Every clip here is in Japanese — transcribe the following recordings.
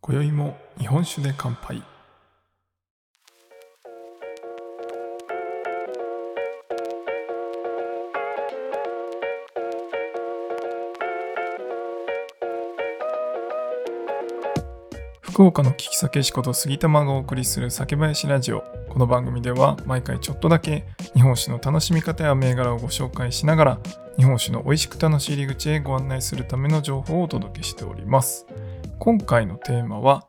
今宵も日本酒で乾杯。福岡の聞き酒師こと杉玉がお送りする酒林ラジオ。この番組では毎回ちょっとだけ日本酒の楽しみ方や銘柄をご紹介しながら日本酒の美味しく楽しい入り口へご案内するための情報をお届けしております。今回のテーマは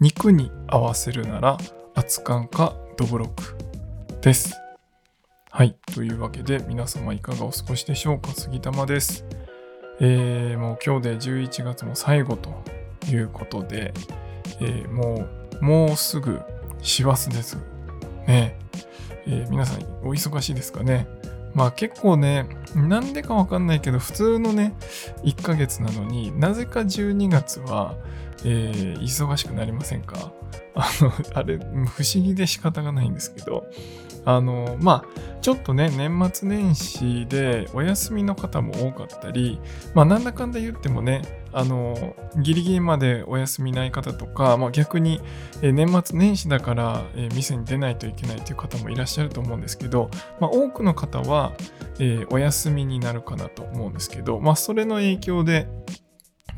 肉に合わせるなら熱燗かどぶろくです。はいというわけで皆様いかがお過ごしでしょうか？杉玉です。えー、もう今日で11月も最後ということで、えー、もうもうすぐ師走です。ね。えー、皆さんお忙しいですかね？まあ結構ね、なんでかわかんないけど、普通のね、1ヶ月なのになぜか12月は、えー、忙しくなりませんか？あの、あれ、不思議で仕方がないんですけど、あの、まあ、ちょっとね、年末年始でお休みの方も多かったり、まあ、なんだかんだ言ってもね、あの、ギリギリまでお休みない方とか、まあ、逆に、え年末年始だから、え店に出ないといけないという方もいらっしゃると思うんですけど、まあ、多くの方は、え、お休みになるかなと思うんですけど、まあ、それの影響で、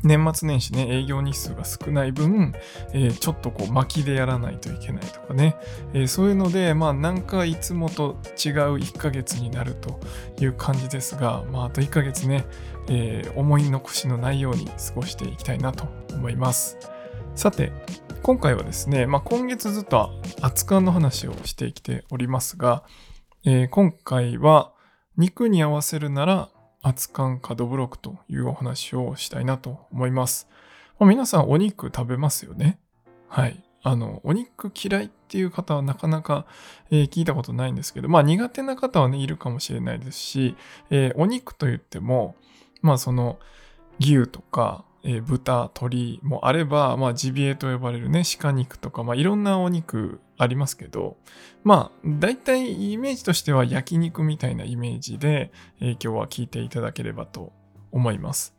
年末年始ね、営業日数が少ない分、えー、ちょっとこう巻きでやらないといけないとかね、えー、そういうので、まあなんかいつもと違う1ヶ月になるという感じですが、まああと1ヶ月ね、えー、思い残しのないように過ごしていきたいなと思います。さて、今回はですね、まあ今月ずっと熱燗の話をしてきておりますが、えー、今回は肉に合わせるなら熱燗かどぶろくというお話をしたいなと思います。まあ、皆さんお肉食べますよね？はい。あの、お肉嫌いっていう方はなかなか、えー、聞いたことないんですけど、まあ苦手な方はね、いるかもしれないですし、えー、お肉といっても、まあその、牛とか、えー、豚、鶏もあれば、まあ、ジビエと呼ばれるね、鹿肉とか、まあ、いろんなお肉ありますけど、まあ、大体イメージとしては焼肉みたいなイメージで、えー、今日は聞いていただければと思います。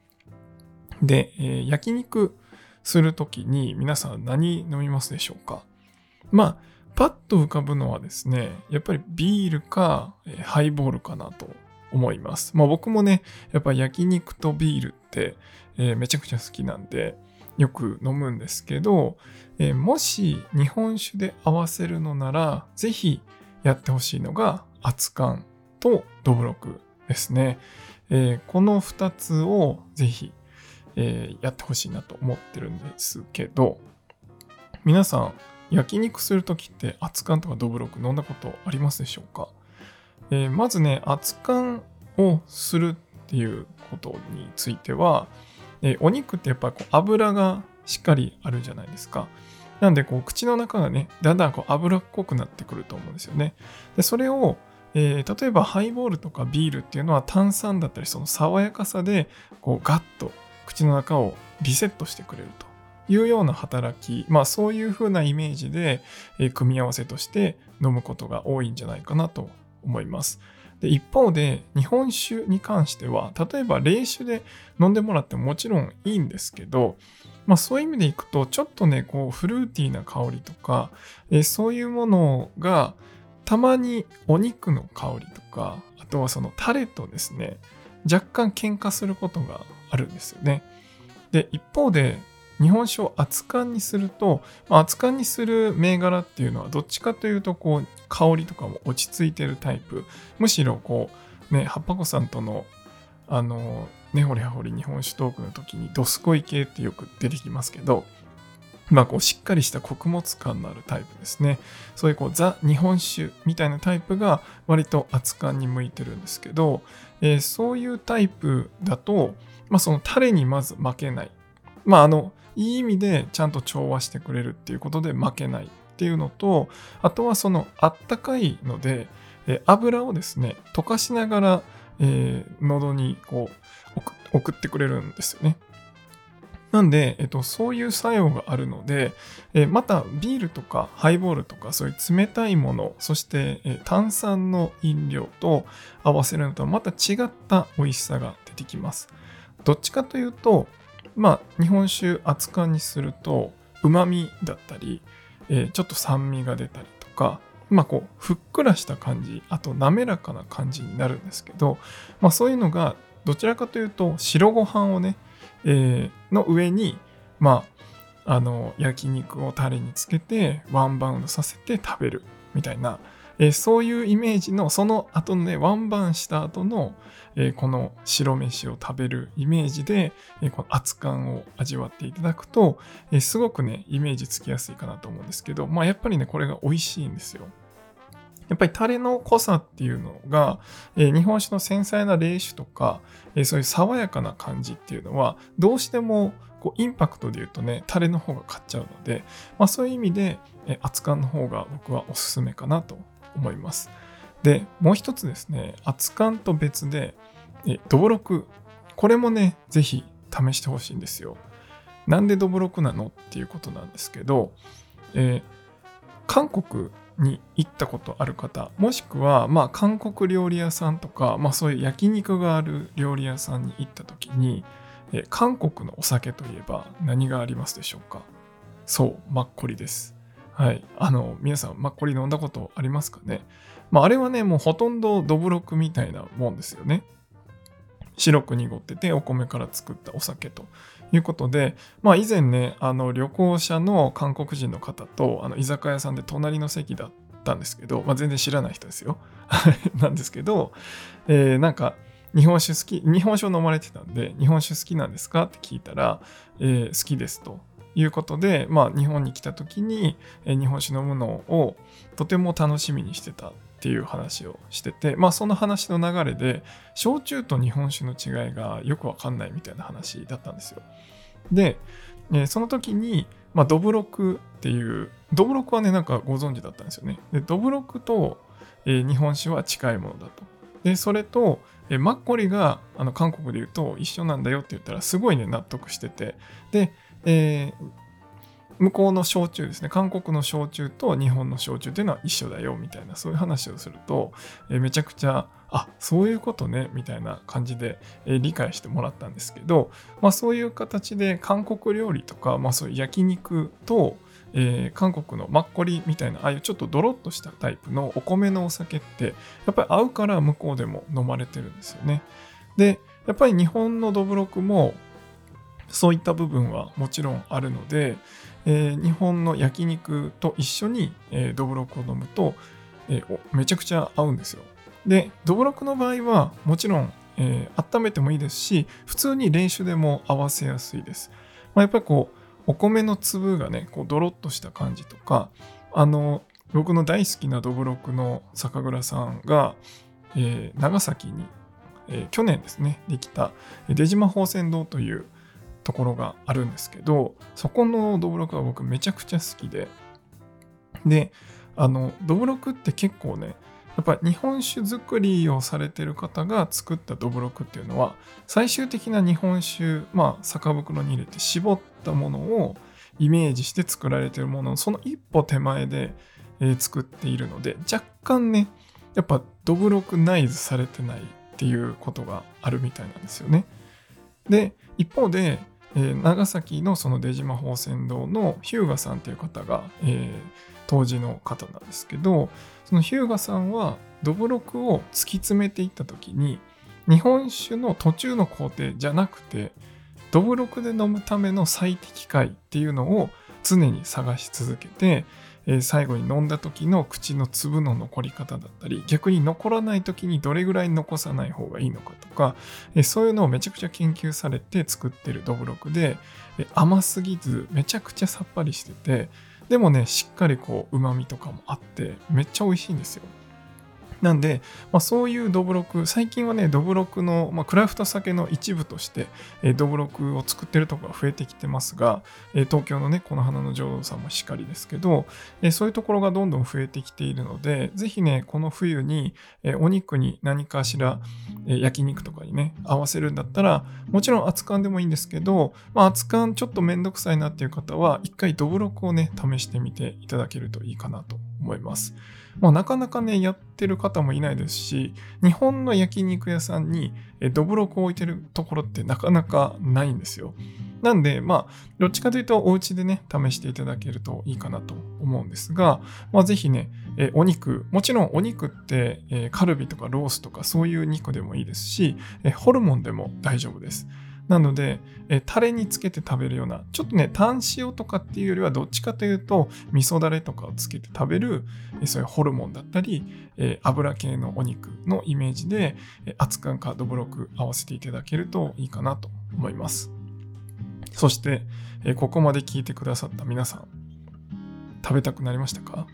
で、えー、焼肉するときに皆さん何飲みますでしょうか？まあ、パッと浮かぶのはですね、やっぱりビールか、えー、ハイボールかなと思います。まあ僕もね、やっぱ焼肉とビールって、えー、めちゃくちゃ好きなんで、よく飲むんですけど、えー、もし日本酒で合わせるのなら、ぜひやってほしいのが熱燗とどぶろくですね。えー、この2つをぜひ、えー、やってほしいなと思ってるんですけど、皆さん、焼肉するときって熱燗とかどぶろく飲んだことありますでしょうか、えー、まずね、熱燗をするっていうことについては、えお肉ってやっぱこう油がしっかりあるじゃないですか。なんでこう口の中がね、だんだんこう油っこくなってくると思うんですよね。で、それを、えー、例えばハイボールとかビールっていうのは炭酸だったりその爽やかさでこうガッと口の中をリセットしてくれるというような働き、まあそういう風なイメージで、えー、組み合わせとして飲むことが多いんじゃないかなと思います。で一方で日本酒に関しては例えば冷酒で飲んでもらってももちろんいいんですけど、まあ、そういう意味でいくとちょっとねこうフルーティーな香りとか、えそういうものがたまにお肉の香りとかあとはそのタレとですね若干喧嘩することがあるんですよね。で一方で日本酒を熱燗にすると、まあ、熱燗にする銘柄っていうのはどっちかというとこう香りとかも落ち着いてるタイプ。むしろこうね葉っぱ子さんとのあの根掘り葉掘り日本酒トークの時にドスコイ系ってよく出てきますけどまあこうしっかりした穀物感のあるタイプですね。そういうこうザ日本酒みたいなタイプが割と熱燗に向いてるんですけど、えー、そういうタイプだと、まあ、そのタレにまず負けない。まああのいい意味でちゃんと調和してくれるっていうことで負けないっていうのと、あとはそのあったかいので、え油をですね、溶かしながら、えー、喉にこう送ってくれるんですよね。なんで、えっと、そういう作用があるので、えまたビールとかハイボールとかそういう冷たいもの、そして、え炭酸の飲料と合わせるのとはまた違った美味しさが出てきます。どっちかというと、まあ、日本酒熱燗にすると、旨味だったり、えちょっと酸味が出たりとか、まあこう、ふっくらした感じ、あと滑らかな感じになるんですけど、まあそういうのがどちらかというと白ご飯をね、えー、の上に、まあ、あの、焼肉をタレにつけて、ワンバウンドさせて食べるみたいな、えー、そういうイメージの、その後のね、ワンバンした後の、えー、この白飯を食べるイメージで、えー、この熱感を味わっていただくと、えすごくね、イメージつきやすいかなと思うんですけど、まあやっぱりね、これが美味しいんですよ。やっぱりタレの濃さっていうのが、えー、日本酒の繊細な冷酒とか、えー、そういう爽やかな感じっていうのは、どうしてもこうインパクトで言うとね、タレの方が勝っちゃうので、まあ、そういう意味で、えー、熱燗の方が僕はおすすめかなと思います。で、もう一つですね、熱燗と別で、えどぶろく。これもね、ぜひ試してほしいんですよ。なんでどぶろくなのっていうことなんですけど、えー、韓国に行ったことある方、もしくは、まあ、韓国料理屋さんとか、まあ、そういう焼肉がある料理屋さんに行った時に、え韓国のお酒といえば何がありますでしょうか？そう、マッコリです。はい。あの、皆さん、マッコリ飲んだことありますかね？まあ、あれはね、もうほとんどどぶろくみたいなもんですよね。白く濁っててお米から作ったお酒ということで、まあ以前ね、あの旅行者の韓国人の方とあの居酒屋さんで隣の席だったんですけど、まあ全然知らない人ですよ。なんですけど、えー、なんか日本酒好き、日本酒を飲まれてたんで、日本酒好きなんですか？って聞いたら、えー、好きですということで、まあ日本に来た時に、日本酒飲むのをとても楽しみにしてたっていう話をしてて、まあその話の流れで、焼酎と日本酒の違いがよくわかんないみたいな話だったんですよ。で、え、その時に、まあ、ドブロクっていう、ドブロクはね、なんかご存知だったんですよね。で、ドブロクと、え、日本酒は近いものだと。で、それと、え、マッコリがあの韓国で言うと一緒なんだよって言ったらすごいね納得しててで、えー、向こうの焼酎ですね韓国の焼酎と日本の焼酎っていうのは一緒だよみたいなそういう話をすると、えー、めちゃくちゃあそういうことねみたいな感じで、えー、理解してもらったんですけど、まあ、そういう形で韓国料理とか、まあ、そういう焼肉と、えー、韓国のマッコリみたいなああいうちょっとドロッとしたタイプのお米のお酒ってやっぱり合うから向こうでも飲まれてるんですよね。でやっぱり日本のどぶろくもそういった部分はもちろんあるので、えー、日本の焼肉と一緒に、えー、どぶろくを飲むと、えー、めちゃくちゃ合うんですよ。で、どぶろくの場合はもちろん、えー、温めてもいいですし、普通に練習でも合わせやすいです。まあ、やっぱりこう、お米の粒がね、こうドロッとした感じとか、あの、僕の大好きなどぶろくの酒蔵さんが、えー、長崎に、えー、去年ですね、できた出島宝泉堂というところがあるんですけど、そこのどぶろくは僕めちゃくちゃ好きで、で、あの、どぶろくって結構ね、やっぱ日本酒作りをされてる方が作ったどぶろくっていうのは、最終的な日本酒、まあ、酒袋に入れて絞ったものをイメージして作られてるものの、その一歩手前で、えー、作っているので、若干ね、やっぱどぶろくナイズされてないっていうことがあるみたいなんですよね。で、一方で、えー、長崎のその出島宝泉堂の日向さんという方が、えー、当時の方なんですけどその日向さんはどぶろくを突き詰めていった時に日本酒の途中の工程じゃなくてどぶろくで飲むための最適解っていうのを常に探し続けてえー、最後に飲んだ時の口の粒の残り方だったり逆に残らない時にどれぐらい残さない方がいいのかとか、えー、そういうのをめちゃくちゃ研究されて作ってるどぶろくで、えー、甘すぎずめちゃくちゃさっぱりしててでもねしっかりこううまみとかもあってめっちゃ美味しいんですよ。なんで、まあ、そういうどぶろく、最近はね、どぶろくの、まあ、クラフト酒の一部として、えー、どぶろくを作ってるところが増えてきてますが、えー、東京のね、この花の女王さんもしっかりですけど、えー、そういうところがどんどん増えてきているので、ぜひね、この冬に、えお肉に何かしら、え焼肉とかにね、合わせるんだったら、もちろん熱燗でもいいんですけど、まあ、熱燗ちょっとめんどくさいなっていう方は、一回どぶろくをね、試してみていただけるといいかなと思います。まあ、なかなかね、やってる方もいないですし、日本の焼肉屋さんにどぶろくを置いてるところってなかなかないんですよ。なんで、まあ、どっちかというと、お家でね、試していただけるといいかなと思うんですが、まあ、ぜひね、えお肉、もちろんお肉って、えカルビとかロースとかそういう肉でもいいですし、えホルモンでも大丈夫です。なので、えタレにつけて食べるような、ちょっとね、単塩とかっていうよりはどっちかというと、味噌だれとかをつけて食べる、えそういうホルモンだったり、え油系のお肉のイメージで、え熱燗かどぶろく合わせていただけるといいかなと思います。そして、えここまで聞いてくださった皆さん、食べたくなりましたか？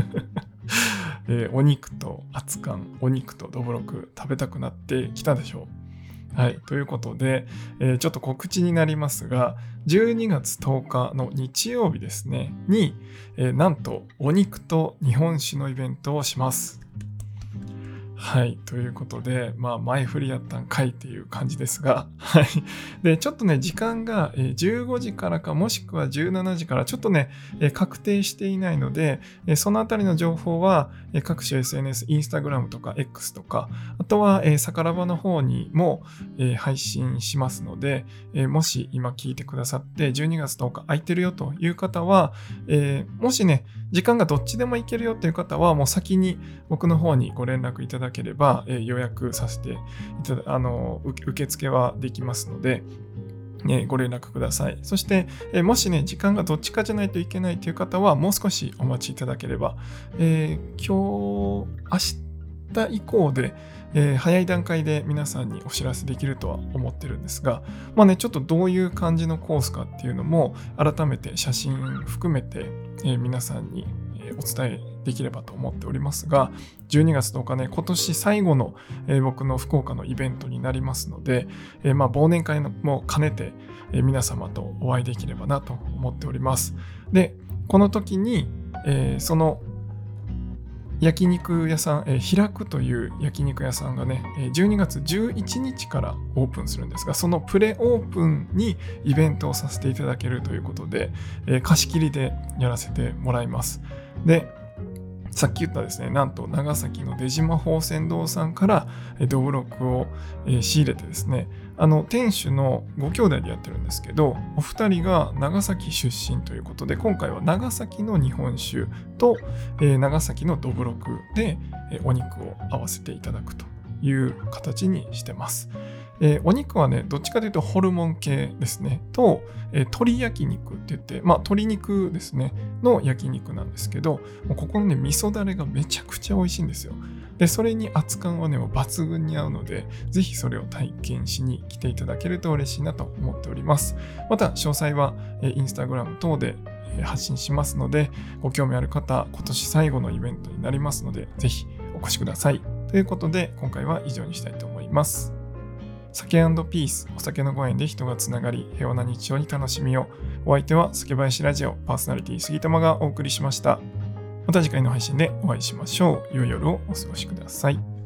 え、お肉と熱燗、お肉とどぶろく食べたくなってきたでしょうはい。ということで、えー、ちょっと告知になりますが、12月10日の日曜日ですね、に、えー、なんとお肉と日本酒のイベントをします。はい。ということで、まあ、前振りやったんかいっていう感じですが、はい。で、ちょっとね、時間が15時からか、もしくは17時から、ちょっとね、確定していないので、そのあたりの情報は、各種 SNS、インスタグラムとか X とか、あとは、さからばの方にも配信しますので、もし今聞いてくださって、12月10日空いてるよという方は、もしね、時間がどっちでもいけるよという方は、もう先に僕の方にご連絡いただければ、え、予約させていただあの受付はできますので、ね、ご連絡ください。そして、え、もしね、時間がどっちかじゃないといけないという方は、もう少しお待ちいただければ、えー、今日、明日以降で、えー、早い段階で皆さんにお知らせできるとは思ってるんですが、まあね、ちょっとどういう感じのコースかっていうのも、改めて写真含めて、えー、皆さんにお伝えできればと思っておりますが、12月10日ね、今年最後の、僕の福岡のイベントになりますので、え、まあ忘年会も兼ねて、皆様とお会いできればなと思っております。で、この時に、えその焼肉屋さん、えー、開くという焼肉屋さんがね、12月11日からオープンするんですが、そのプレオープンにイベントをさせていただけるということで、えー、貸し切りでやらせてもらいます。で、さっき言ったですね、なんと長崎の出島宝泉堂さんからドブロックを仕入れてですね、あの店主のご兄弟でやってるんですけど、お二人が長崎出身ということで、今回は長崎の日本酒と、長崎のどぶろくで、お肉を合わせていただくという形にしてます。えー、お肉はね、どっちかというとホルモン系ですね。と、えー、鶏焼肉って言って、まあ鶏肉ですね、の焼肉なんですけど、ここのね、味噌だれがめちゃくちゃ美味しいんですよ。で、それに熱燗はね、抜群に合うので、ぜひそれを体験しに来ていただけると嬉しいなと思っております。また、詳細は、えー、インスタグラム等で発信しますので、ご興味ある方、今年最後のイベントになりますので、ぜひお越しください。ということで、今回は以上にしたいと思います。酒ピース、お酒のご縁で人がつながり、平和な日常に楽しみを。お相手は酒林ラジオパーソナリティ杉玉がお送りしました。また次回の配信でお会いしましょう。良い夜をお過ごしください。